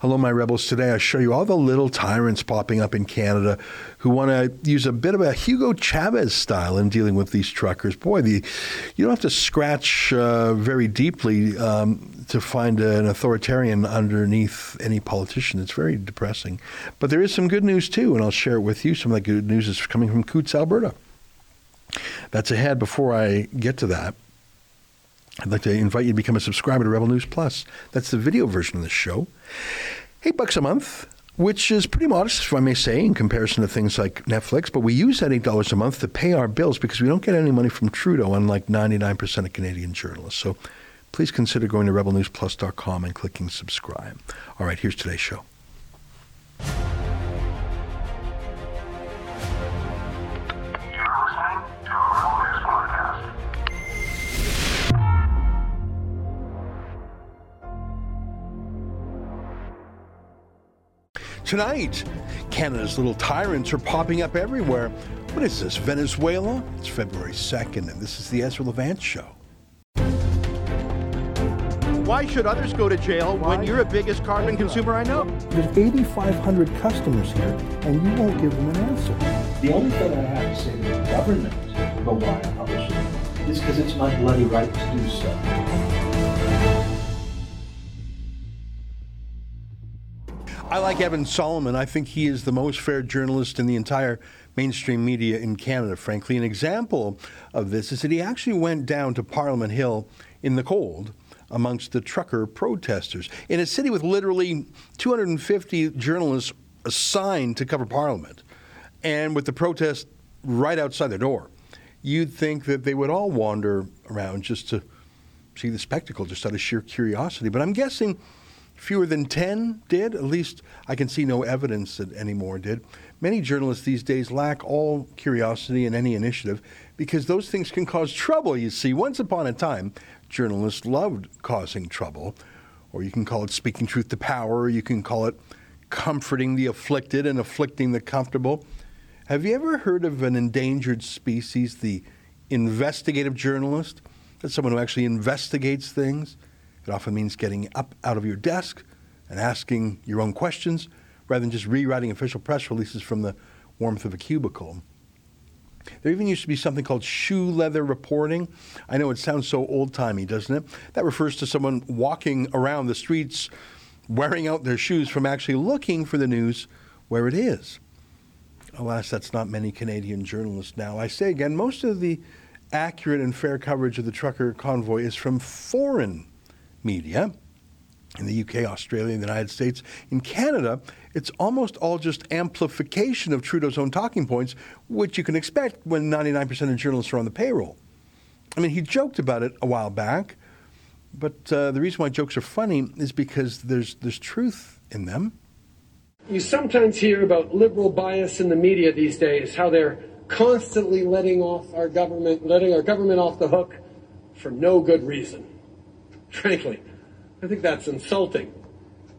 Hello, my rebels. Today I show you all the little tyrants popping up in Canada who want to use a bit of a Hugo Chavez style in dealing with these truckers. Boy, the, you don't have to scratch uh, very deeply um, to find an authoritarian underneath any politician. It's very depressing. But there is some good news, too, and I'll share it with you. Some of that good news is coming from Coutts, Alberta. That's ahead. Before I get to that, I'd like to invite you to become a subscriber to Rebel News Plus. That's the video version of the show. Eight bucks a month, which is pretty modest, if I may say, in comparison to things like Netflix. But we use that $8 a month to pay our bills because we don't get any money from Trudeau, unlike 99% of Canadian journalists. So please consider going to rebelnewsplus.com and clicking subscribe. All right, here's today's show. Tonight, Canada's little tyrants are popping up everywhere. What is this, Venezuela? It's February 2nd, and this is the Ezra Levant Show. Why should others go to jail Why? when you're the biggest carbon consumer I know? There's 8,500 customers here, and you won't give them an answer. The only thing I have to say to the government about why I publish it is because it's my bloody right to do so. I like Evan Solomon. I think he is the most fair journalist in the entire mainstream media in Canada, frankly. An example of this is that he actually went down to Parliament Hill in the cold amongst the trucker protesters in a city with literally 250 journalists assigned to cover Parliament and with the protest right outside their door. You'd think that they would all wander around just to see the spectacle, just out of sheer curiosity. But I'm guessing Fewer than 10 did. At least I can see no evidence that any more did. Many journalists these days lack all curiosity and any initiative because those things can cause trouble, you see. Once upon a time, journalists loved causing trouble, or you can call it speaking truth to power, or you can call it comforting the afflicted and afflicting the comfortable. Have you ever heard of an endangered species, the investigative journalist? That's someone who actually investigates things. It often means getting up out of your desk and asking your own questions rather than just rewriting official press releases from the warmth of a cubicle. There even used to be something called shoe leather reporting. I know it sounds so old timey, doesn't it? That refers to someone walking around the streets wearing out their shoes from actually looking for the news where it is. Alas, that's not many Canadian journalists now. I say again, most of the accurate and fair coverage of the trucker convoy is from foreign media in the UK, Australia, the United States. In Canada, it's almost all just amplification of Trudeau's own talking points, which you can expect when 99% of journalists are on the payroll. I mean, he joked about it a while back, but uh, the reason why jokes are funny is because there's, there's truth in them. You sometimes hear about liberal bias in the media these days, how they're constantly letting off our government, letting our government off the hook for no good reason. Frankly, I think that's insulting.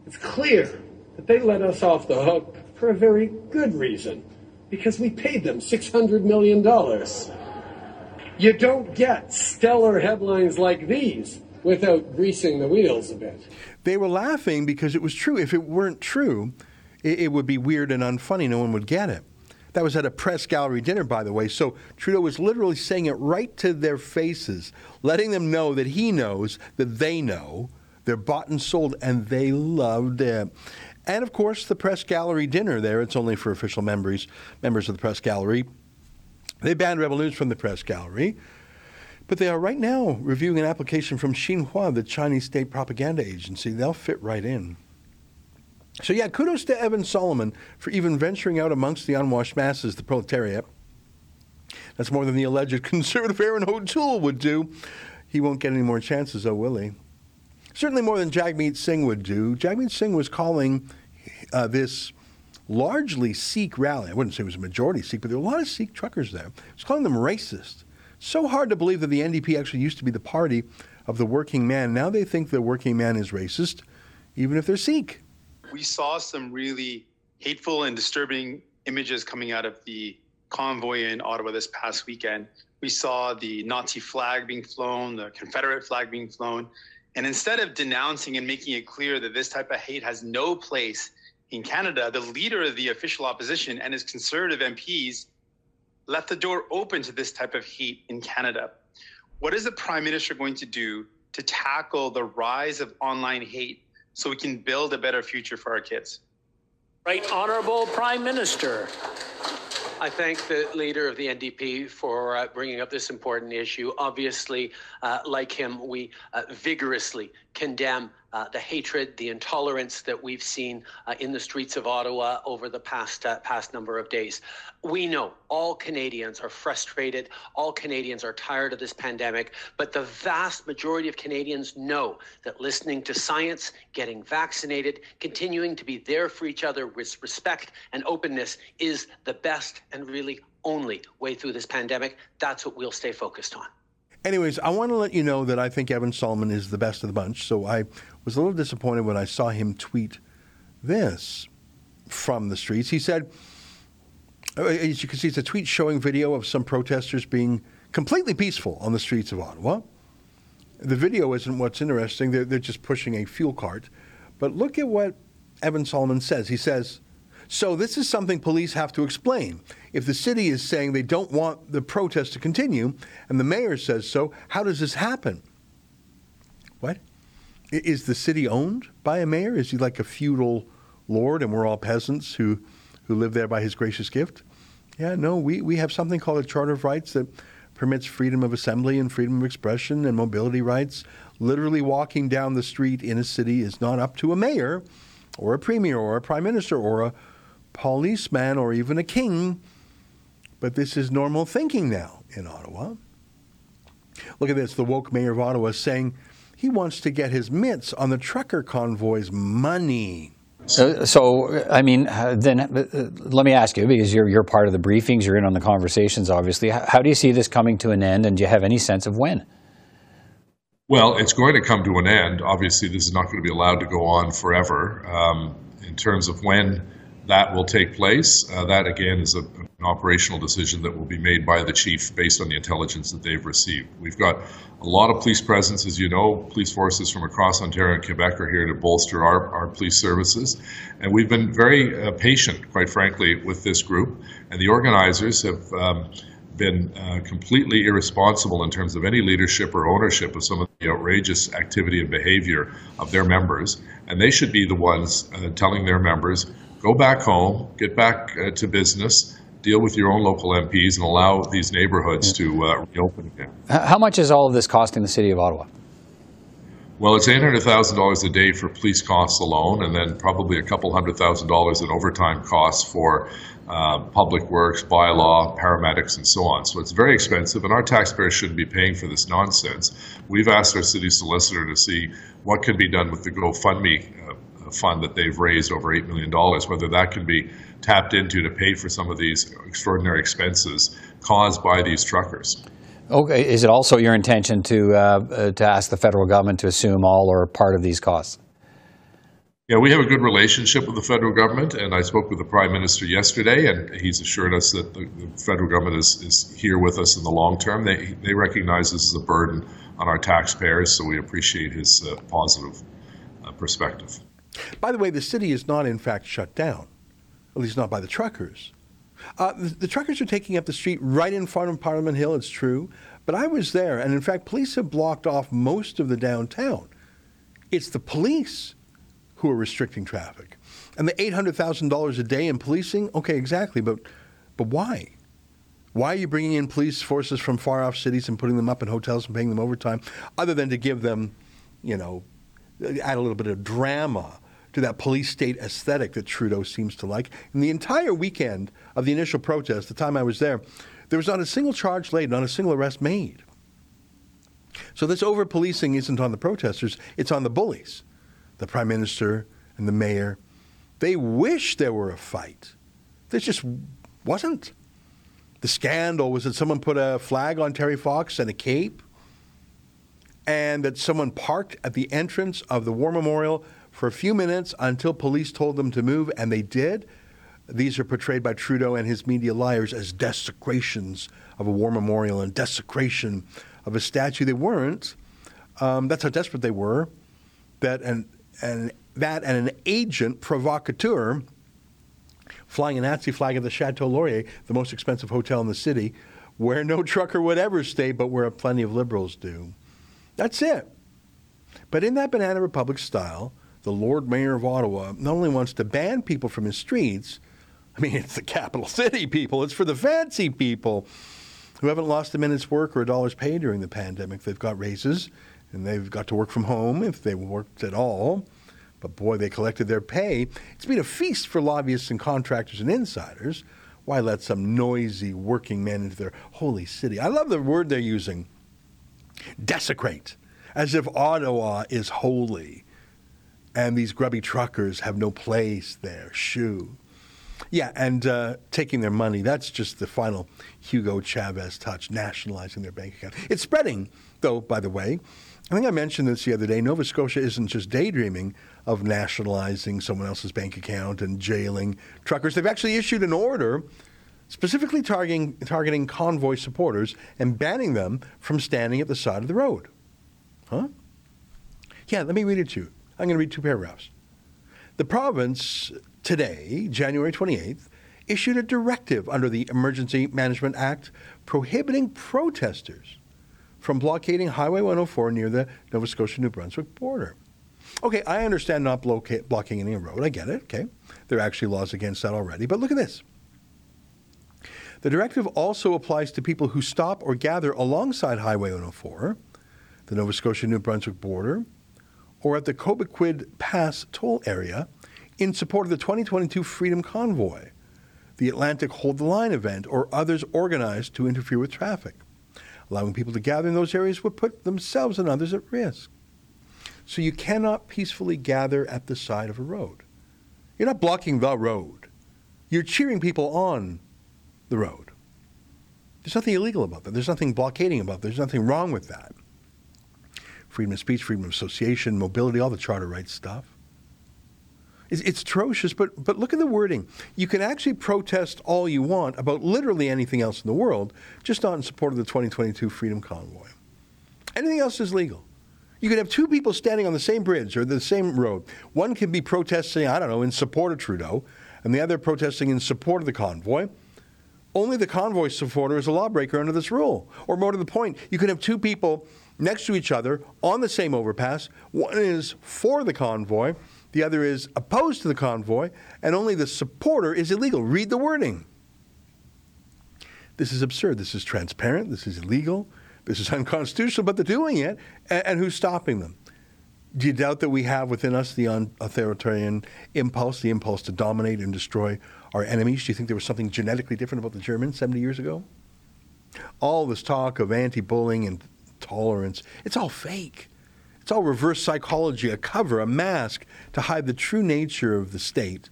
It's clear that they let us off the hook for a very good reason because we paid them $600 million. You don't get stellar headlines like these without greasing the wheels a bit. They were laughing because it was true. If it weren't true, it, it would be weird and unfunny. No one would get it. That was at a press gallery dinner, by the way. So Trudeau was literally saying it right to their faces, letting them know that he knows that they know. They're bought and sold, and they loved it. And of course, the press gallery dinner there, it's only for official members, members of the press gallery. They banned Rebel News from the press gallery. But they are right now reviewing an application from Xinhua, the Chinese state propaganda agency. They'll fit right in. So, yeah, kudos to Evan Solomon for even venturing out amongst the unwashed masses, the proletariat. That's more than the alleged conservative Erin O'Toole would do. He won't get any more chances, though, will he? Certainly more than Jagmeet Singh would do. Jagmeet Singh was calling uh, this largely Sikh rally. I wouldn't say it was a majority Sikh, but there were a lot of Sikh truckers there. He was calling them racist. So hard to believe that the NDP actually used to be the party of the working man. Now they think the working man is racist, even if they're Sikh we saw some really hateful and disturbing images coming out of the convoy in Ottawa this past weekend. We saw the Nazi flag being flown, the Confederate flag being flown, And instead of denouncing and making it clear that this type of hate has no place in Canada, the leader of the official opposition and his conservative MPs left the door open to this type of hate in Canada. What is the Prime Minister going to do to tackle the rise of online hate so we can build a better future for our kids? Right Honorable Prime Minister. I thank the leader of the NDP for uh, bringing up this important issue. Obviously, uh, like him, we uh, vigorously condemn uh, the hatred, the intolerance that we've seen uh, in the streets of Ottawa over the past uh, past number of days. We know all Canadians are frustrated, all Canadians are tired of this pandemic, but the vast majority of Canadians know that listening to science, getting vaccinated, continuing to be there for each other with respect and openness is the best and really only way through this pandemic. That's what we'll stay focused on. Anyways, I want to let you know that I think Evan Solomon is the best of the bunch. So I was a little disappointed when I saw him tweet this from the streets. He said, uh, as you can see, it's a tweet showing video of some protesters being completely peaceful on the streets of Ottawa. The video isn't what's interesting, they're, they're just pushing a fuel cart. But look at what Evan Solomon says. He says, so this is something police have to explain. If the city is saying they don't want the protest to continue, and the mayor says so, how does this happen? What? Is the city owned by a mayor? Is he like a feudal lord and we're all peasants who, who live there by his gracious gift? Yeah, no, we, we have something called a Charter of Rights that permits freedom of assembly and freedom of expression and mobility rights. Literally walking down the street in a city is not up to a mayor or a premier or a prime minister or a policeman or even a king, but this is normal thinking now in Ottawa. Look at this the woke mayor of Ottawa saying he wants to get his mitts on the trucker convoy's money. So, so I mean, uh, then uh, let me ask you, because you're, you're part of the briefings, you're in on the conversations, obviously. How, how do you see this coming to an end, and do you have any sense of when? Well, it's going to come to an end. Obviously, this is not going to be allowed to go on forever. Um, in terms of when that will take place. Uh, that, again, is a, an operational decision that will be made by the chief based on the intelligence that they've received. We've got a lot of police presence, as you know. Police forces from across Ontario and Quebec are here to bolster our, our police services. And we've been very uh, patient, quite frankly, with this group. And the organizers have. Um, been uh, completely irresponsible in terms of any leadership or ownership of some of the outrageous activity and behavior of their members. And they should be the ones uh, telling their members go back home, get back uh, to business, deal with your own local MPs, and allow these neighborhoods to uh, reopen again. How much is all of this costing the city of Ottawa? Well, it's $800,000 a day for police costs alone, and then probably a couple hundred thousand dollars in overtime costs for uh, public works, bylaw, paramedics, and so on. So it's very expensive, and our taxpayers shouldn't be paying for this nonsense. We've asked our city solicitor to see what can be done with the GoFundMe uh, fund that they've raised over $8 million, whether that can be tapped into to pay for some of these extraordinary expenses caused by these truckers. Okay. Is it also your intention to, uh, uh, to ask the federal government to assume all or part of these costs? Yeah, we have a good relationship with the federal government, and I spoke with the Prime Minister yesterday, and he's assured us that the, the federal government is, is here with us in the long term. They, they recognize this is a burden on our taxpayers, so we appreciate his uh, positive uh, perspective. By the way, the city is not, in fact, shut down, at least not by the truckers. Uh, the, the, truckers are taking up the street right in front of Parliament Hill, it's true, but I was there, and in fact, police have blocked off most of the downtown. It's the police who are restricting traffic. And the $800,000 a day in policing, okay, exactly, but, but why? Why are you bringing in police forces from far off cities and putting them up in hotels and paying them overtime, other than to give them, you know, add a little bit of drama to that police state aesthetic that Trudeau seems to like. In the entire weekend of the initial protest, the time I was there, there was not a single charge laid, not a single arrest made. So this over policing isn't on the protesters, it's on the bullies, the prime minister and the mayor. They wish there were a fight. There just wasn't. The scandal was that someone put a flag on Terry Fox and a cape, and that someone parked at the entrance of the War Memorial for a few minutes until police told them to move, and they did. These are portrayed by Trudeau and his media liars as desecrations of a war memorial and desecration of a statue. They weren't. Um, that's how desperate they were. That and and that and an agent provocateur flying a Nazi flag at the Chateau Laurier, the most expensive hotel in the city, where no trucker would ever stay, but where plenty of liberals do. That's it. But in that Banana Republic style, the Lord Mayor of Ottawa not only wants to ban people from his streets, I mean, it's the capital city people, it's for the fancy people who haven't lost a minute's work or a dollar's pay during the pandemic. They've got raises and they've got to work from home if they worked at all. But boy, they collected their pay. It's been a feast for lobbyists and contractors and insiders. Why let some noisy working men into their holy city? I love the word they're using desecrate, as if Ottawa is holy and these grubby truckers have no place there. Shoo. Yeah, and uh, taking their money, that's just the final Hugo Chavez touch, nationalizing their bank account. It's spreading, though, by the way. I think I mentioned this the other day. Nova Scotia isn't just daydreaming of nationalizing someone else's bank account and jailing truckers. They've actually issued an order specifically targeting, targeting convoy supporters and banning them from standing at the side of the road. Huh? Yeah, let me read it to you. I'm going to read two paragraphs. The province today, January 28th, issued a directive under the Emergency Management Act prohibiting protesters from blockading Highway 104 near the Nova Scotia New Brunswick border. Okay, I understand not bloca- blocking any road. I get it. Okay. There are actually laws against that already. But look at this. The directive also applies to people who stop or gather alongside Highway 104, the Nova Scotia New Brunswick border, or at the Cobequid Pass toll area in support of the 2022 Freedom Convoy, the Atlantic Hold the Line event, or others organized to interfere with traffic. Allowing people to gather in those areas would put themselves and others at risk. So you cannot peacefully gather at the side of a road. You're not blocking the road. You're cheering people on the road. There's nothing illegal about that. There's nothing blockading about that. There's nothing wrong with that. Freedom of speech, freedom of association, mobility, all the charter rights stuff. It's, it's atrocious, but, but look at the wording. You can actually protest all you want about literally anything else in the world, just not in support of the 2022 Freedom Convoy. Anything else is legal. You could have two people standing on the same bridge or the same road. One can be protesting, I don't know, in support of Trudeau, and the other protesting in support of the convoy. Only the convoy supporter is a lawbreaker under this rule. Or more to the point, you can have two people next to each other on the same overpass. One is for the convoy, the other is opposed to the convoy, and only the supporter is illegal. Read the wording. This is absurd. This is transparent. This is illegal. This is unconstitutional, but they're doing it, and, and who's stopping them? Do you doubt that we have within us the authoritarian impulse, the impulse to dominate and destroy our enemies? Do you think there was something genetically different about the Germans 70 years ago? All this talk of anti bullying and tolerance, it's all fake. It's all reverse psychology, a cover, a mask to hide the true nature of the state.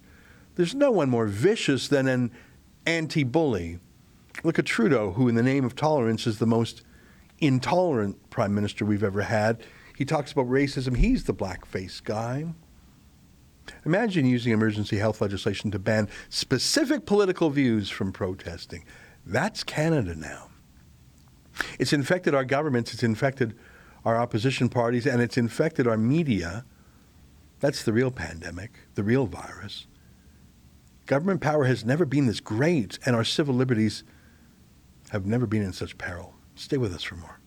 There's no one more vicious than an anti bully. Look at Trudeau, who, in the name of tolerance, is the most intolerant prime minister we've ever had. He talks about racism. He's the blackface guy. Imagine using emergency health legislation to ban specific political views from protesting. That's Canada now. It's infected our governments, it's infected our opposition parties, and it's infected our media. That's the real pandemic, the real virus. Government power has never been this great, and our civil liberties have never been in such peril. Stay with us for more.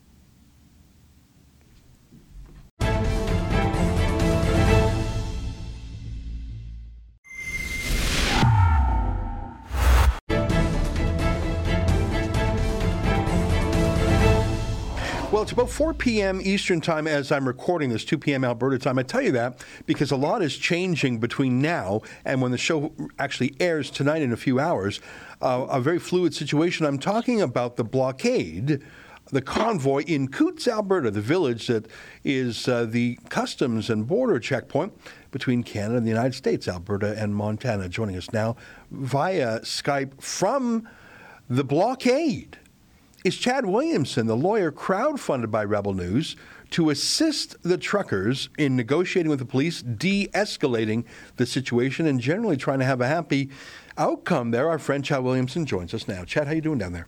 Well, it's about 4 p.m. Eastern Time as I'm recording this, 2 p.m. Alberta time. I tell you that because a lot is changing between now and when the show actually airs tonight in a few hours. Uh, a very fluid situation. I'm talking about the blockade the convoy in Coutts, Alberta, the village that is uh, the customs and border checkpoint between Canada and the United States, Alberta and Montana. Joining us now via Skype from the blockade is Chad Williamson, the lawyer crowdfunded by Rebel News to assist the truckers in negotiating with the police, de escalating the situation, and generally trying to have a happy outcome there. Our friend Chad Williamson joins us now. Chad, how you doing down there?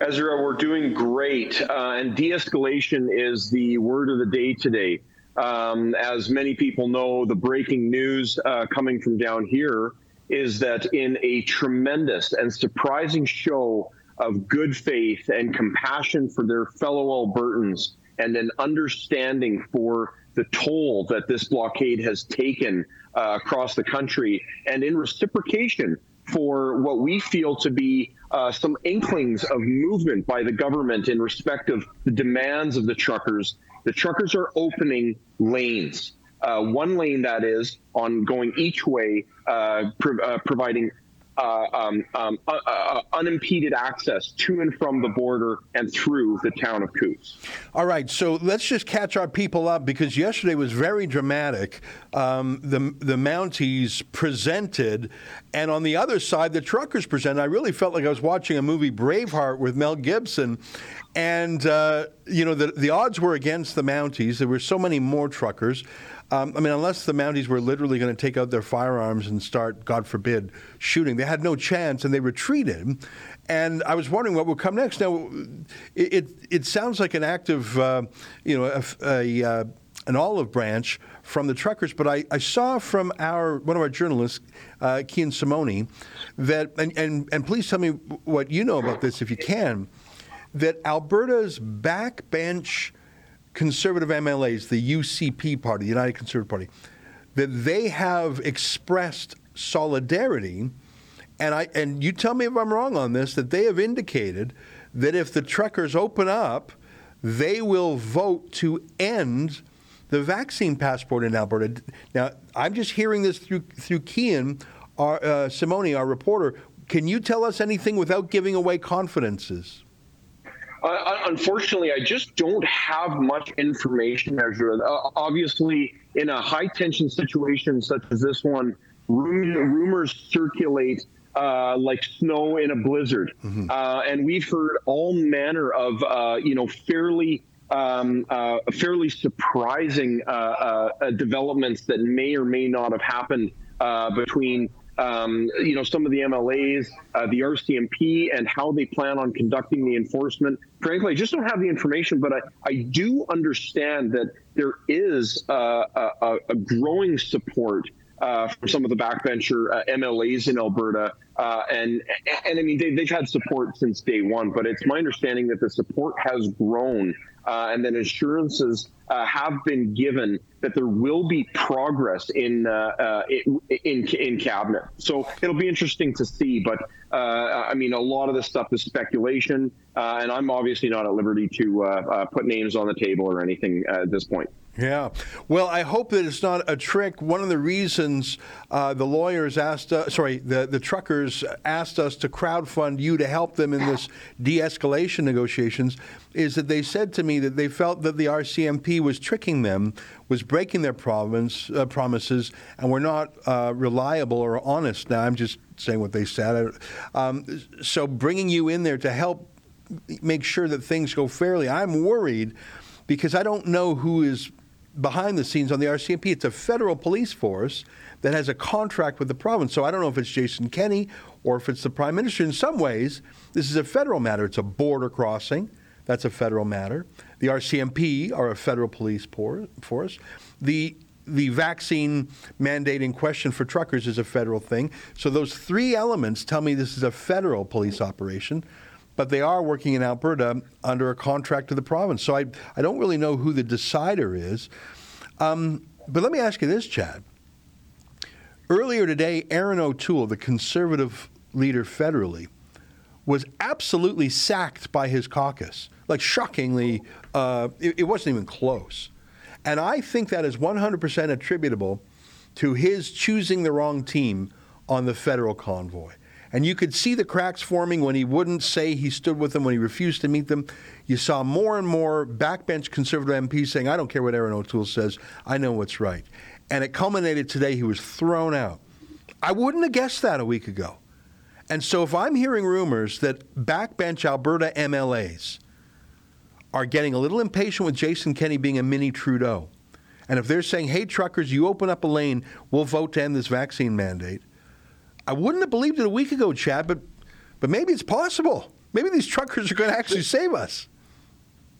Ezra, we're doing great, uh, and de-escalation is the word of the day today. Um, as many people know, the breaking news uh, coming from down here is that in a tremendous and surprising show of good faith and compassion for their fellow Albertans and an understanding for the toll that this blockade has taken uh, across the country, and in reciprocation for what we feel to be uh, some inklings of movement by the government in respect of the demands of the truckers. The truckers are opening lanes. Uh, one lane that is on going each way, uh, pro- uh, providing uh, um, um, uh, uh, unimpeded access to and from the border and through the town of Coutts. All right, so let's just catch our people up because yesterday was very dramatic. Um, the the Mounties presented, and on the other side, the truckers presented. I really felt like I was watching a movie Braveheart with Mel Gibson, and uh, you know the the odds were against the Mounties. There were so many more truckers. Um, I mean, unless the Mounties were literally going to take out their firearms and start, God forbid, shooting, they had no chance, and they retreated. And I was wondering what would come next. Now, it it, it sounds like an active, uh, you know, a, a uh, an olive branch from the truckers, but I, I, saw from our one of our journalists, uh, Kian Simone, that and, and and please tell me what you know about this if you can, that Alberta's backbench conservative MLAs, the UCP party, the United Conservative Party, that they have expressed solidarity, and I and you tell me if I'm wrong on this, that they have indicated that if the truckers open up, they will vote to end the vaccine passport in Alberta. Now, I'm just hearing this through through Kian, our, uh, Simone, our reporter. Can you tell us anything without giving away confidences? Uh, unfortunately, I just don't have much information, Ezra. Uh, obviously, in a high tension situation such as this one, rumors circulate uh, like snow in a blizzard. Mm-hmm. Uh, and we've heard all manner of, uh, you know, fairly. Um, uh, fairly surprising developments that may or may not have happened between um, you know, some of the MLAs, uh, the RCMP, and how they plan on conducting the enforcement. Frankly, I just don't have the information, but I, I do understand that there is uh, a, a, growing support uh, from some of the backbencher uh, MLAs in Alberta. Uh, and, and I mean, they, have had support since day one, but it's my understanding that the support has grown uh, and that assurances uh, have been given that there will be progress in, uh, uh in, in cabinet. So it'll be interesting to see. But uh, I mean, a lot of this stuff is speculation, uh, and I'm obviously not at liberty to put names on the table or anything at this point. Yeah. Well, I hope that it's not a trick. One of the reasons uh, the lawyers asked, uh, sorry, the, the truckers asked us to crowdfund you to help them in this de escalation negotiations is that they said to me that they felt that the RCMP was tricking them, was breaking their province, uh, promises, and were not uh, reliable or honest. Now, I'm just saying what they said. Um, so bringing you in there to help make sure that things go fairly, I'm worried because I don't know who is behind the scenes on the RCMP. It's a federal police force that has a contract with the province. So I don't know if it's Jason Kenney or if it's the prime minister. In some ways, this is a federal matter. It's a border crossing. That's a federal matter. The RCMP are a federal police force. The the vaccine mandate in question for truckers is a federal thing. So those three elements tell me this is a federal police operation but they are working in Alberta under a contract to the province. So I, I don't really know who the decider is. Um, but let me ask you this, Chad. Earlier today, Erin O'Toole, the conservative leader federally, was absolutely sacked by his caucus. Like, shockingly, uh, it, it wasn't even close. And I think that is 100% attributable to his choosing the wrong team on the federal convoy. And you could see the cracks forming when he wouldn't say he stood with them, when he refused to meet them. You saw more and more backbench conservative MPs saying, I don't care what Erin O'Toole says, I know what's right. And it culminated today, he was thrown out. I wouldn't have guessed that a week ago. And so if I'm hearing rumors that backbench Alberta MLAs are getting a little impatient with Jason Kenney being a mini Trudeau, and if they're saying, hey, truckers, you open up a lane, we'll vote to end this vaccine mandate, I wouldn't have believed it a week ago, Chad, but but maybe it's possible. maybe these truckers are going to actually save us.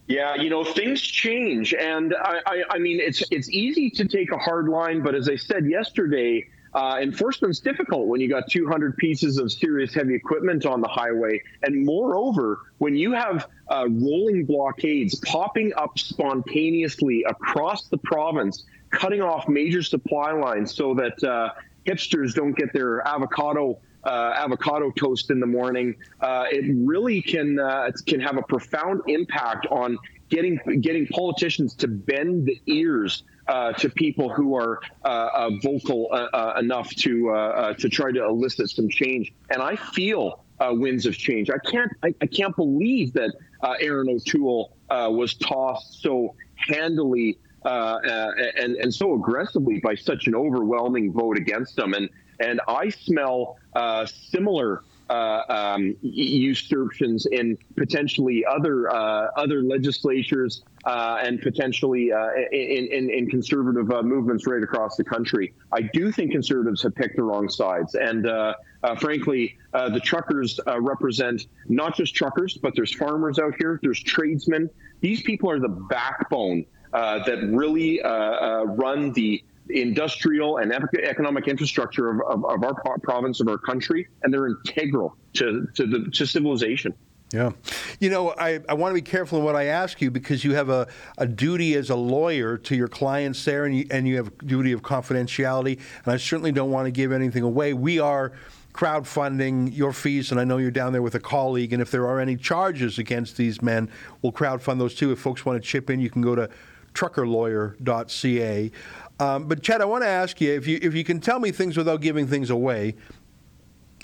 Yeah, you know things change, and I, I, I, mean it's it's easy to take a hard line, but as I said yesterday, uh, enforcement's difficult when you got 200 pieces of serious heavy equipment on the highway, and moreover, when you have uh, rolling blockades popping up spontaneously across the province, cutting off major supply lines so that uh, hipsters don't get their avocado uh, avocado toast in the morning, uh, it really can uh, can have a profound impact on getting getting politicians to bend the ears uh, to people who are uh, uh, vocal enough to to try to elicit some change. And I feel winds of change. I can't I, I can't believe that Erin O'Toole was tossed so handily. Uh, and and so aggressively by such an overwhelming vote against them. And and I smell uh, similar uh, um, usurpations in potentially other uh, other legislatures uh, and potentially uh, in, in, in, conservative uh, movements right across the country. I do think conservatives have picked the wrong sides, and uh, frankly, the truckers represent not just truckers, but there's farmers out here, there's tradesmen. These people are the backbone Uh, that really uh, uh, run the industrial and economic infrastructure of, of, of, our province, of our country, and they're integral to, to, the, to civilization. Yeah. You know, I, I want to be careful in what I ask you because you have a, a duty as a lawyer to your clients there and you, and you have a duty of confidentiality. And I certainly don't want to give anything away. We are crowdfunding your fees, and I know you're down there with a colleague. And if there are any charges against these men, we'll crowdfund those too. If folks want to chip in, you can go to truckerlawyer.ca. Um, but Chad, I want to ask you if you if you can tell me things without giving things away.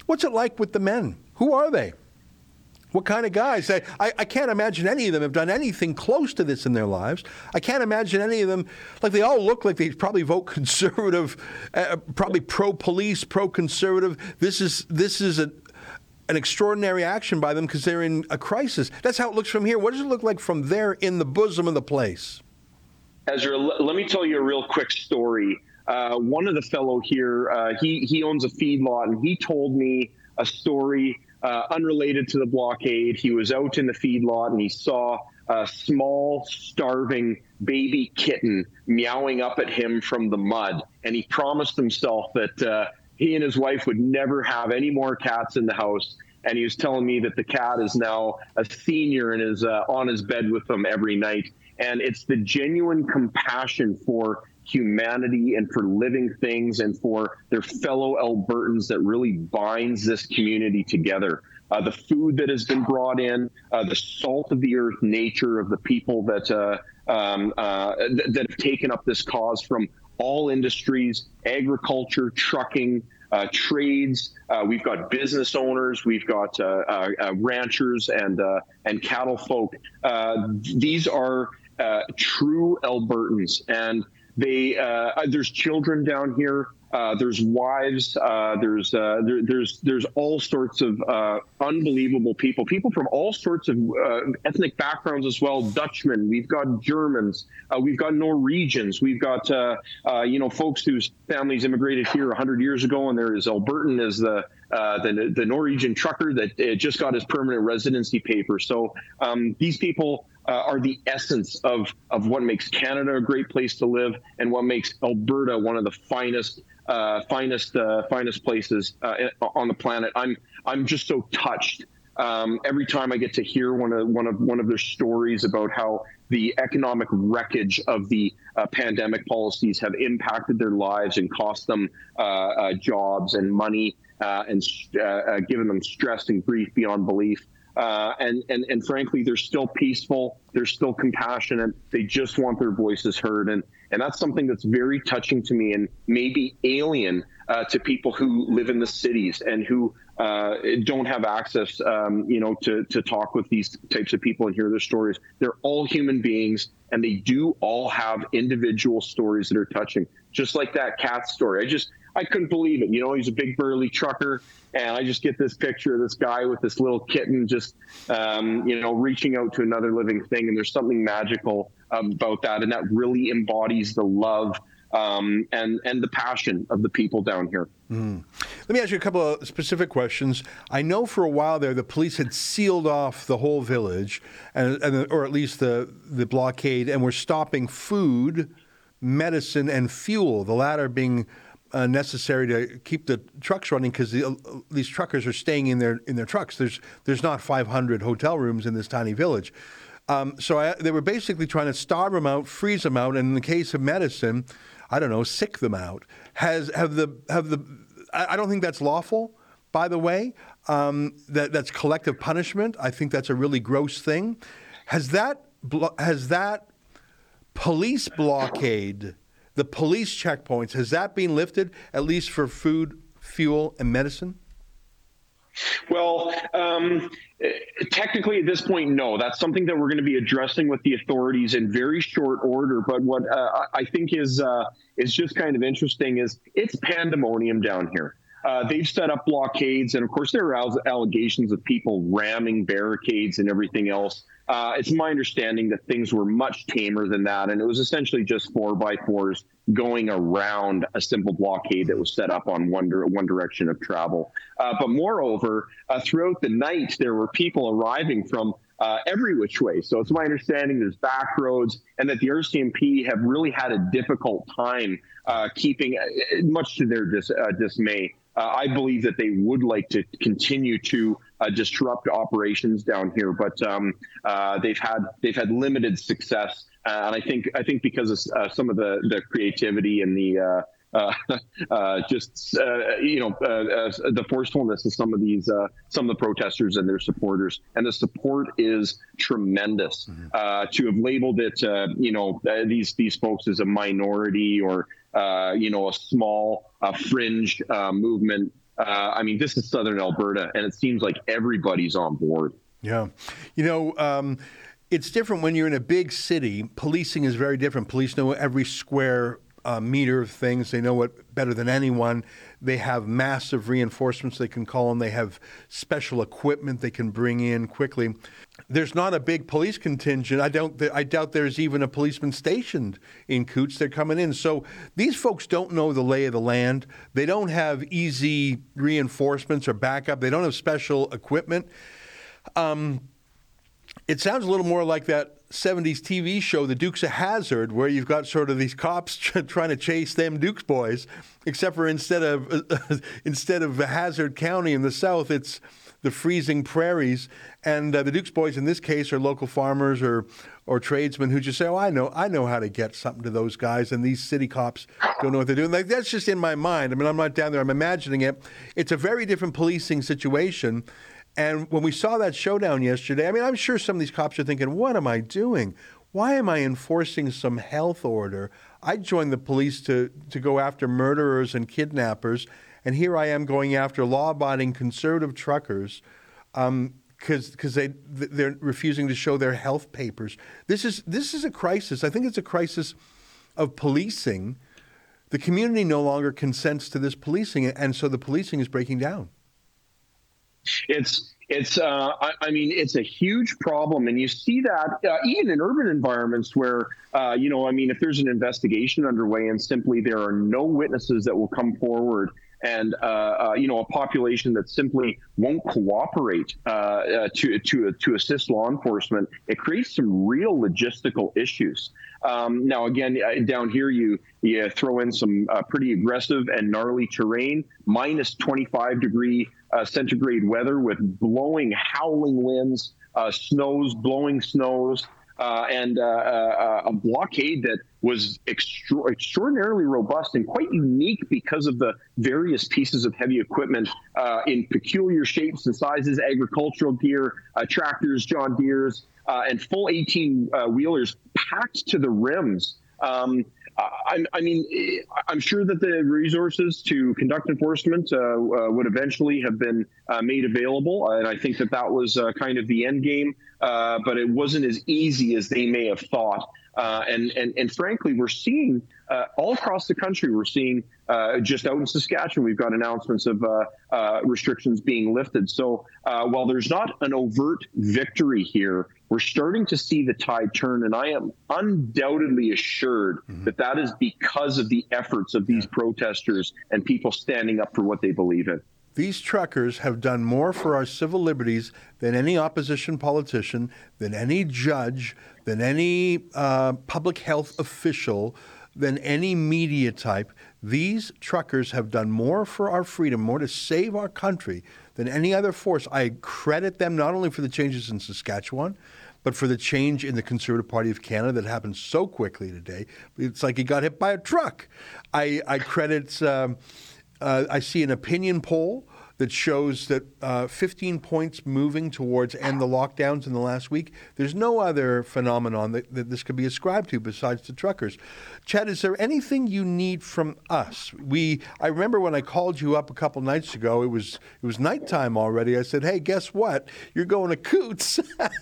What's it like with the men? Who are they? What kind of guys? I, I, I, can't imagine any of them have done anything close to this in their lives. I can't imagine any of them, like they all look like they probably vote conservative, uh, probably pro police, pro conservative. This is this is a, an extraordinary action by them because they're in a crisis. That's how it looks from here. What does it look like from there in the bosom of the place? Ezra, let me tell you a real quick story. Uh, one of the fellow here, uh, he he owns a feedlot, and he told me a story uh, unrelated to the blockade. He was out in the feedlot and he saw a small, starving baby kitten meowing up at him from the mud, and he promised himself that uh, he and his wife would never have any more cats in the house. And he was telling me that the cat is now a senior and is uh, on his bed with them every night and it's the genuine compassion for humanity and for living things and for their fellow Albertans that really binds this community together. Uh, the food that has been brought in, uh, the salt of the earth nature of the people that uh, um, uh, th- that have taken up this cause from all industries, agriculture, trucking, uh, trades. Uh, we've got business owners. We've got uh, uh ranchers and and cattle folk. these are uh, true Albertans, and they uh, there's children down here. Uh, there's wives. Uh, there's uh, there, there's there's all sorts of uh, unbelievable people. People from all sorts of ethnic backgrounds as well. Dutchmen. We've got Germans. we've got Norwegians. We've got you know folks whose families immigrated here 100 years ago, and there is Albertan as the uh, the, the Norwegian trucker that just got his permanent residency paper. So um, these people uh, are the essence of of what makes Canada a great place to live and what makes Alberta one of the finest uh, finest uh, finest places uh, on the planet. I'm I'm just so touched um, every time I get to hear one of one of one of their stories about how the economic wreckage of the uh, pandemic policies have impacted their lives and cost them uh, jobs and money and given them stress and grief beyond belief. Uh, and, and, and frankly, they're still peaceful. They're still compassionate. They just want their voices heard. And, and that's something that's very touching to me and maybe alien uh, to people who live in the cities and who uh, don't have access, um, you know, to, to talk with these types of people and hear their stories. They're all human beings and they do all have individual stories that are touching, just like that cat story. I just, I couldn't believe it. You know, he's a big burly trucker, and I just get this picture of this guy with this little kitten just, um, you know, reaching out to another living thing, and there's something magical about that, and that really embodies the love um, and and the passion of the people down here. Mm. Let me ask you a couple of specific questions. I know for a while there the police had sealed off the whole village, and, and or at least the the blockade, and were stopping food, medicine, and fuel. The latter being uh, necessary to keep the trucks running because the, uh, these truckers are staying in their in their trucks. There's there's not 500 hotel rooms in this tiny village. Um, so I, they were basically trying to starve them out, freeze them out, and in the case of medicine, I don't know, sick them out. Has have the have the I don't think that's lawful. By the way, um, that that's collective punishment. I think that's a really gross thing. Has that has that police blockade, the police checkpoints, has that been lifted at least for food, fuel, and medicine? Well, um, technically at this point, no. That's something that we're going to be addressing with the authorities in very short order. But what uh, I think is uh, is just kind of interesting is it's pandemonium down here. Uh, they've set up blockades, and of course, there are allegations of people ramming barricades and everything else. Uh, it's my understanding that things were much tamer than that, and it was essentially just four by fours going around a simple blockade that was set up on one, one direction of travel. Uh, but moreover, uh, throughout the night, there were people arriving from uh, every which way. So it's my understanding there's back roads, and that the RCMP have really had a difficult time uh, keeping, uh, much to their dis- dismay, uh, I believe that they would like to continue to uh, disrupt operations down here, but um, uh, they've had they've had limited success, uh, and I think I think because of uh, some of the the creativity and the uh, just you know the forcefulness of some of these some of the protesters and their supporters, and the support is tremendous. Mm-hmm. to have labeled it, you know, these these folks as a minority or uh, you know, a small uh, fringe uh, movement. Uh, I mean, this is Southern Alberta, and it seems like everybody's on board. Yeah. You know, um, it's different when you're in a big city. Policing is very different. Police know every square uh, meter of things. They know it better than anyone. They have massive reinforcements they can call on. They have special equipment they can bring in quickly. There's not a big police contingent. I don't. I doubt there's even a policeman stationed in Coutts. They're coming in. So these folks don't know the lay of the land. They don't have easy reinforcements or backup. They don't have special equipment. Um, it sounds a little more like that 70s TV show, The Dukes of Hazzard, where you've got sort of these cops trying to chase them Dukes boys, except for instead of instead of Hazzard County in the south, it's the freezing prairies. And uh, the Dukes boys in this case are local farmers or or tradesmen who just say, "Oh, I know, I know how to get something to those guys," and these city cops don't know what they're doing. Like that's just in my mind. I mean, I'm not down there. I'm imagining it. It's a very different policing situation and when we saw that showdown yesterday, I mean, I'm sure some of these cops are thinking, what am I doing? Why am I enforcing some health order? I joined the police to, to go after murderers and kidnappers, and here I am going after law abiding conservative truckers because um, because they they're refusing to show their health papers. This is this is a crisis. I think it's a crisis of policing. The community no longer consents to this policing, and so the policing is breaking down. It's it's uh, I, I, mean it's a huge problem, and you see that uh, even in urban environments where uh, you know I mean if there's an investigation underway and simply there are no witnesses that will come forward and uh, uh, you know a population that simply won't cooperate uh, to to to assist law enforcement, it creates some real logistical issues. Um, now, again, down here you you throw in some pretty aggressive and gnarly terrain, minus 25 degree uh, centigrade weather with blowing, howling winds, uh, snows, blowing snows, uh, and uh, uh, a blockade that was extra- extraordinarily robust and quite unique because of the various pieces of heavy equipment uh, in peculiar shapes and sizes agricultural gear, tractors, John Deere's, and full 18 wheelers packed to the rims. Um, I, I, mean, I'm sure that the resources to conduct enforcement uh, uh, would eventually have been uh, made available, and I think that that was uh, kind of the end game. Uh, but it wasn't as easy as they may have thought. Uh, and, and, and frankly, we're seeing uh, all across the country, we're seeing uh, just out in Saskatchewan, we've got announcements of uh, uh, restrictions being lifted. So uh, while there's not an overt victory here, we're starting to see the tide turn. And I am undoubtedly assured mm-hmm. that that is because of the efforts of these protesters and people standing up for what they believe in. These truckers have done more for our civil liberties than any opposition politician, than any judge, than any uh, public health official, than any media type. These truckers have done more for our freedom, more to save our country than any other force. I credit them not only for the changes in Saskatchewan, but for the change in the Conservative Party of Canada that happened so quickly today. It's like he got hit by a truck. I, I credit. Um, uh, I see an opinion poll that shows that uh, 15 points moving towards end the lockdowns in the last week. There's no other phenomenon that, that this could be ascribed to besides the truckers. Chad, is there anything you need from us? We, I remember when I called you up a couple nights ago. It was it was nighttime already. I said, "Hey, guess what? You're going to Coutts,"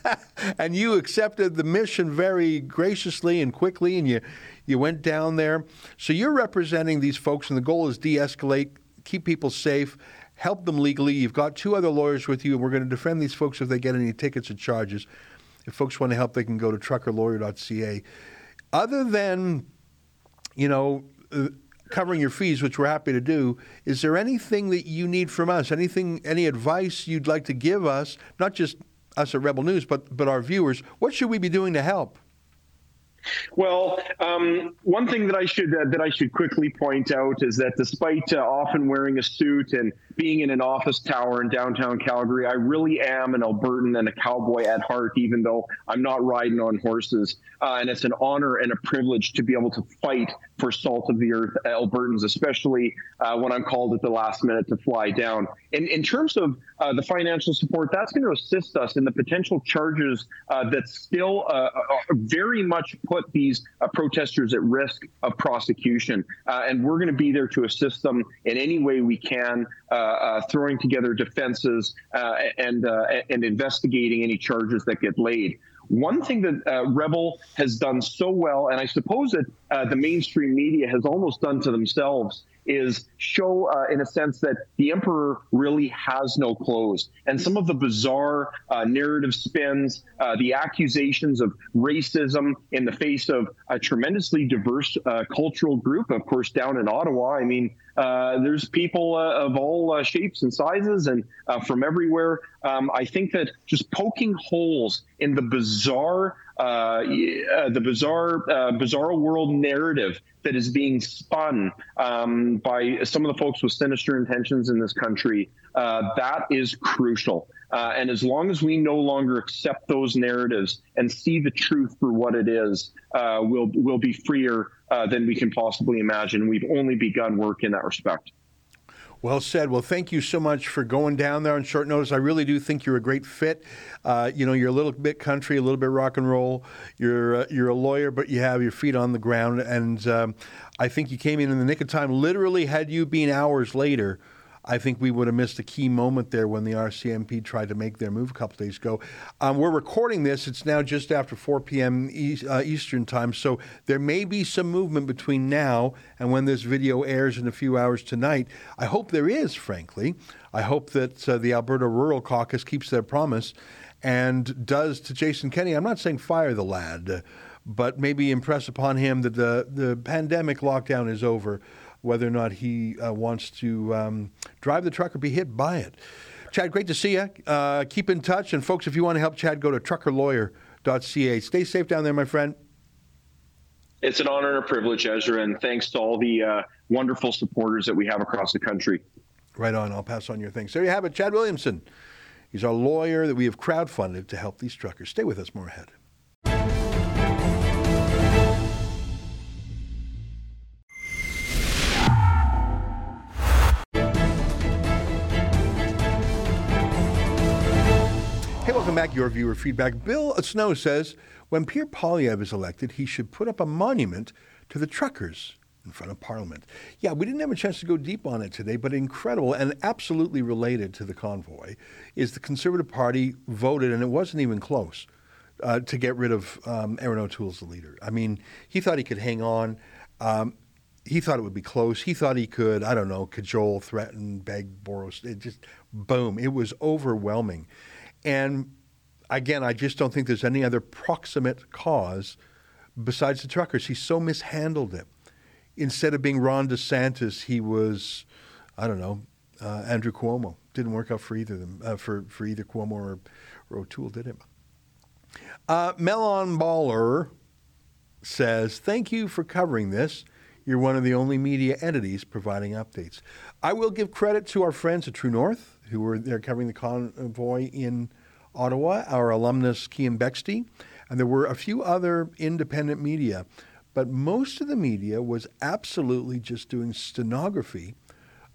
and you accepted the mission very graciously and quickly, and you you went down there. So you're representing these folks, and the goal is de-escalate, keep people safe help them legally. You've got two other lawyers with you, and we're going to defend these folks if they get any tickets or charges. If folks want to help, they can go to truckerlawyer.ca. Other than, you know, uh, covering your fees, which we're happy to do, is there anything that you need from us? Anything, any advice you'd like to give us, not just us at Rebel News, but but our viewers? What should we be doing to help? Well, um, one thing that I should uh, that I should quickly point out is that despite uh, often wearing a suit and being in an office tower in downtown Calgary, I really am an Albertan and a cowboy at heart, even though I'm not riding on horses. Uh, and it's an honor and a privilege to be able to fight for salt of the earth Albertans, especially uh, when I'm called at the last minute to fly down. In, in terms of uh, the financial support, that's going to assist us in the potential charges uh, that still very much put these uh, protesters at risk of prosecution. Uh, and we're going to be there to assist them in any way we can, uh, uh throwing together defenses uh, and, uh, and investigating any charges that get laid. One thing that uh, Rebel has done so well, and I suppose that uh, the mainstream media has almost done to themselves, is show, uh, in a sense, that the emperor really has no clothes. And some of the bizarre uh, narrative spins, uh, the accusations of racism in the face of a tremendously diverse uh, cultural group, of course, down in Ottawa. I mean, uh, there's people uh, of all shapes and sizes and from everywhere. Um, I think that just poking holes in the bizarre uh, the bizarre, uh, bizarre world narrative that is being spun um, by some of the folks with sinister intentions in this country. Uh, that is crucial. Uh, and as long as we no longer accept those narratives and see the truth for what it is, uh, we'll we'll be freer uh, than we can possibly imagine. We've only begun work in that respect. Well said. Well, thank you so much for going down there on short notice. I really do think you're a great fit. Uh, you know, you're a little bit country, a little bit rock and roll. You're uh, you're a lawyer, but you have your feet on the ground, and um, I think you came in in the nick of time. Literally, had you been hours later I think we would have missed a key moment there when the RCMP tried to make their move a couple days ago. Um, we're recording this. It's now just after 4 p.m. E- uh, Eastern time, so there may be some movement between now and when this video airs in a few hours tonight. I hope there is, frankly. I hope that uh, the Alberta Rural Caucus keeps their promise and does to Jason Kenney. I'm not saying fire the lad, but maybe impress upon him that the, the pandemic lockdown is over whether or not he uh, wants to um, drive the truck or be hit by it. Chad, great to see you. Uh, keep in touch. And folks, if you want to help Chad, go to truckerlawyer.ca. Stay safe down there, my friend. It's an honor and a privilege, Ezra, and thanks to all the uh, wonderful supporters that we have across the country. Right on. I'll pass on your thanks. There you have it, Chad Williamson. He's our lawyer that we have crowdfunded to help these truckers. Stay with us more ahead. Your viewer feedback. Bill Snow says when Pierre Poilievre is elected, he should put up a monument to the truckers in front of Parliament. Yeah, we didn't have a chance to go deep on it today, but incredible and absolutely related to the convoy is the Conservative Party voted, and it wasn't even close. uh, to get rid of um, Erin O'Toole as the leader. I mean, he thought he could hang on. Um, he thought it would be close. He thought he could, I don't know, cajole, threaten, beg, borrow. It just, boom. It was overwhelming. And again, I just don't think there's any other proximate cause besides the truckers. He so mishandled it. Instead of being Ron DeSantis, he was, I don't know, uh, Andrew Cuomo. Didn't work out for either of them, uh, for, for either Cuomo or, or O'Toole, did it? Uh, Melon Baller says, Thank you for covering this. You're one of the only media entities providing updates. I will give credit to our friends at True North, who were there covering the convoy in Ottawa, our alumnus Kian Bexte, and there were a few other independent media. But most of the media was absolutely just doing stenography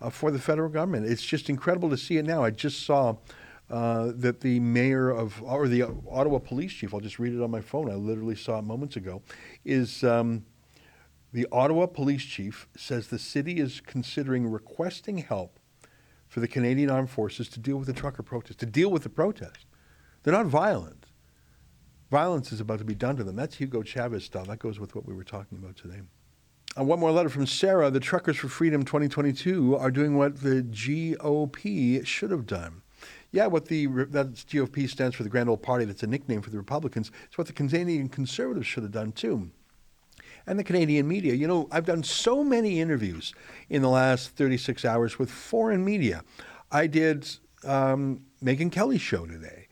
uh, for the federal government. It's just incredible to see it now. I just saw uh, that the mayor of, or the Ottawa police chief, I'll just read it on my phone, I literally saw it moments ago, is um, the Ottawa police chief says the city is considering requesting help for the Canadian Armed Forces to deal with the trucker protest, to deal with the protest. They're not violent. Violence is about to be done to them. That's Hugo Chavez style. That goes with what we were talking about today. And one more letter from Sarah. The Truckers for Freedom 2022 are doing what the GOP should have done. Yeah, what the that GOP stands for the Grand Old Party. That's a nickname for the Republicans. It's what the Canadian Conservatives should have done too, and the Canadian media. You know, I've done so many interviews in the last 36 hours with foreign media. I did um, Megyn Kelly's show today.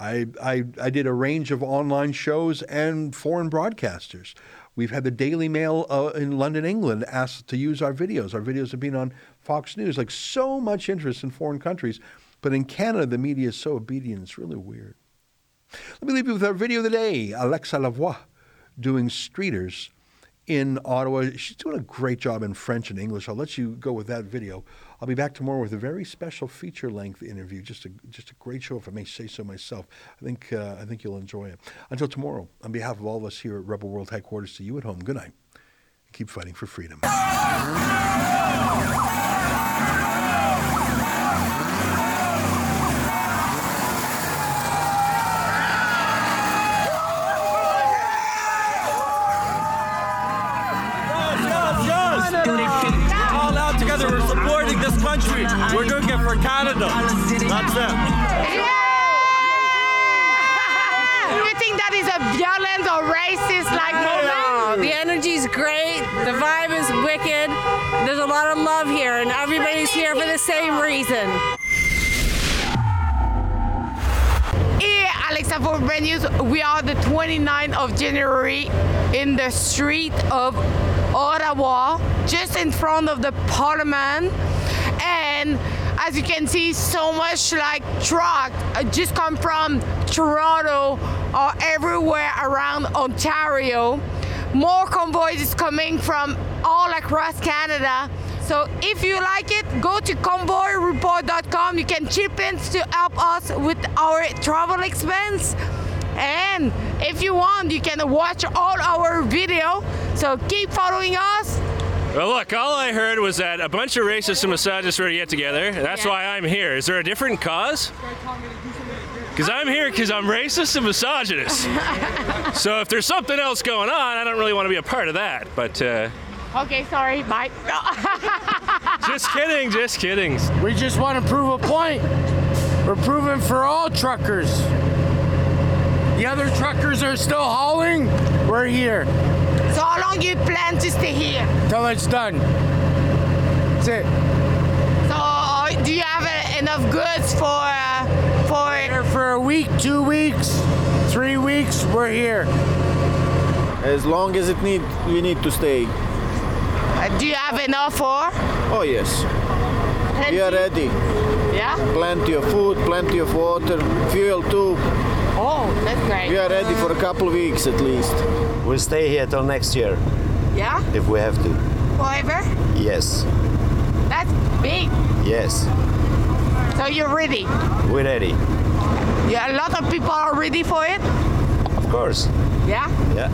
I, I, I did a range of online shows and foreign broadcasters. We've had the Daily Mail uh, in London, England, asked to use our videos. Our videos have been on Fox News. Like so much interest in foreign countries. But in Canada, the media is so obedient, it's really weird. Let me leave you with our video of the day Alexa Lavoie doing Streeters in Ottawa. She's doing a great job in French and English. I'll let you go with that video. I'll be back tomorrow with a very special feature-length interview. Just a just a great show, if I may say so myself. I think uh, I think you'll enjoy it. Until tomorrow, on behalf of all of us here at Rebel World Headquarters, to you at home. Good night. Keep fighting for freedom. Violent or racist like moment? The energy's great. The vibe is wicked. There's a lot of love here, and everybody's here for the same reason. Here, Alexa for Brand News, we are the 29th of January in the street of Ottawa, just in front of the Parliament. And as you can see, so much like truck uh, just come from Toronto or everywhere around Ontario. More convoys is coming from all across Canada. So if you like it, go to convoyreport.com. You can chip in to help us with our travel expense. And if you want, you can watch all our video. So keep following us. Well, look, all I heard was that a bunch of racists and misogynists were to get together, and that's why I'm here. Is there a different cause? Because I'm here because I'm racist and misogynist. so if there's something else going on, I don't really want to be a part of that. But uh, Okay, sorry, bye. just kidding, just kidding. We just want to prove a point. We're proving for all truckers. The other truckers are still hauling. We're here. So how long you plan to stay here? Till it's done. That's it. So uh, do you have uh, enough goods for uh, for Here for a week, two weeks, three weeks, we're here. As long as it need, we need to stay. Uh, do you have enough for? Oh yes, we are ready. Yeah. Plenty of food, plenty of water, fuel too. Oh, that's great. We are ready for a couple of weeks at least. We'll stay here till next year Yeah? if we have to. Forever? Yes, That's big. yes, So you're ready? we're ready. Yeah, a lot of people are ready for it? Of course. Yeah? Yeah.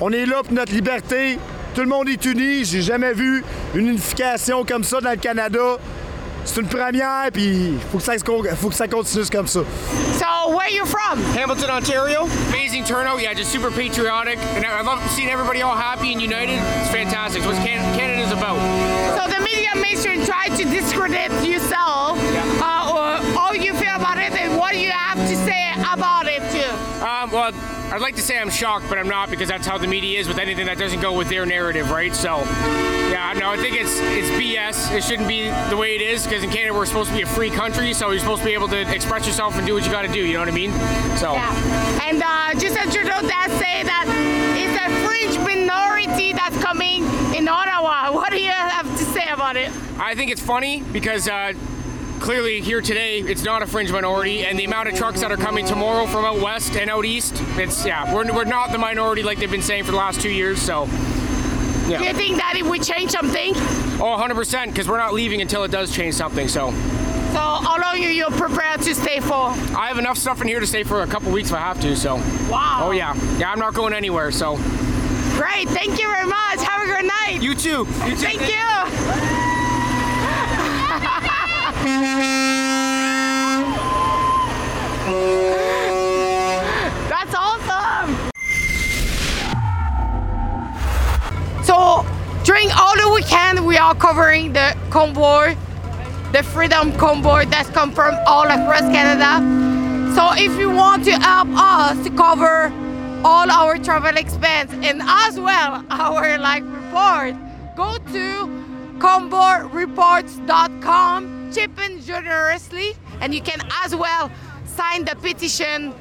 On est là pour notre liberté. Tout le monde est uni. J'ai jamais vu une unification comme ça dans le Canada. C'est une première, puis il faut, que ça continue comme ça. So So where you from? Hamilton, Ontario. Amazing turnout. Yeah, just super patriotic, and I I love seeing everybody all happy and united. It's fantastic. It's what Can- Canada's about. So the media mainstream tried to discredit yourself. I'd like to say I'm shocked, but I'm not because that's how the media is with anything that doesn't go with their narrative, right? So, yeah, no, I think it's it's BS. It shouldn't be the way it is because in Canada we're supposed to be a free country, so you're supposed to be able to express yourself and do what you got to do. You know what I mean? So. Yeah. And uh, Justin Trudeau does say that it's a fringe minority that's coming in Ottawa. What do you have to say about it? I think it's funny because uh, clearly here today it's not a fringe minority, and the amount of trucks that are coming tomorrow from out west and out east, it's yeah, we're, we're not the minority like they've been saying for the last two years. So, yeah. Do you think that it would change something? Oh, 100%, because we're not leaving until it does change something. So, So how long are you prepared to stay for? I have enough stuff in here to stay for a couple weeks if I have to. So, Wow. Oh yeah, yeah, I'm not going anywhere. So, Great, thank you very much. Have a good night. You too. You too. Thank you. That's awesome. So during all the weekend, we are covering the convoy, the Freedom Convoy that's come from all across Canada. So if you want to help us to cover all our travel expense and as well our like report, go to convoyreports.com, chip in generously, and you can as well sign the petition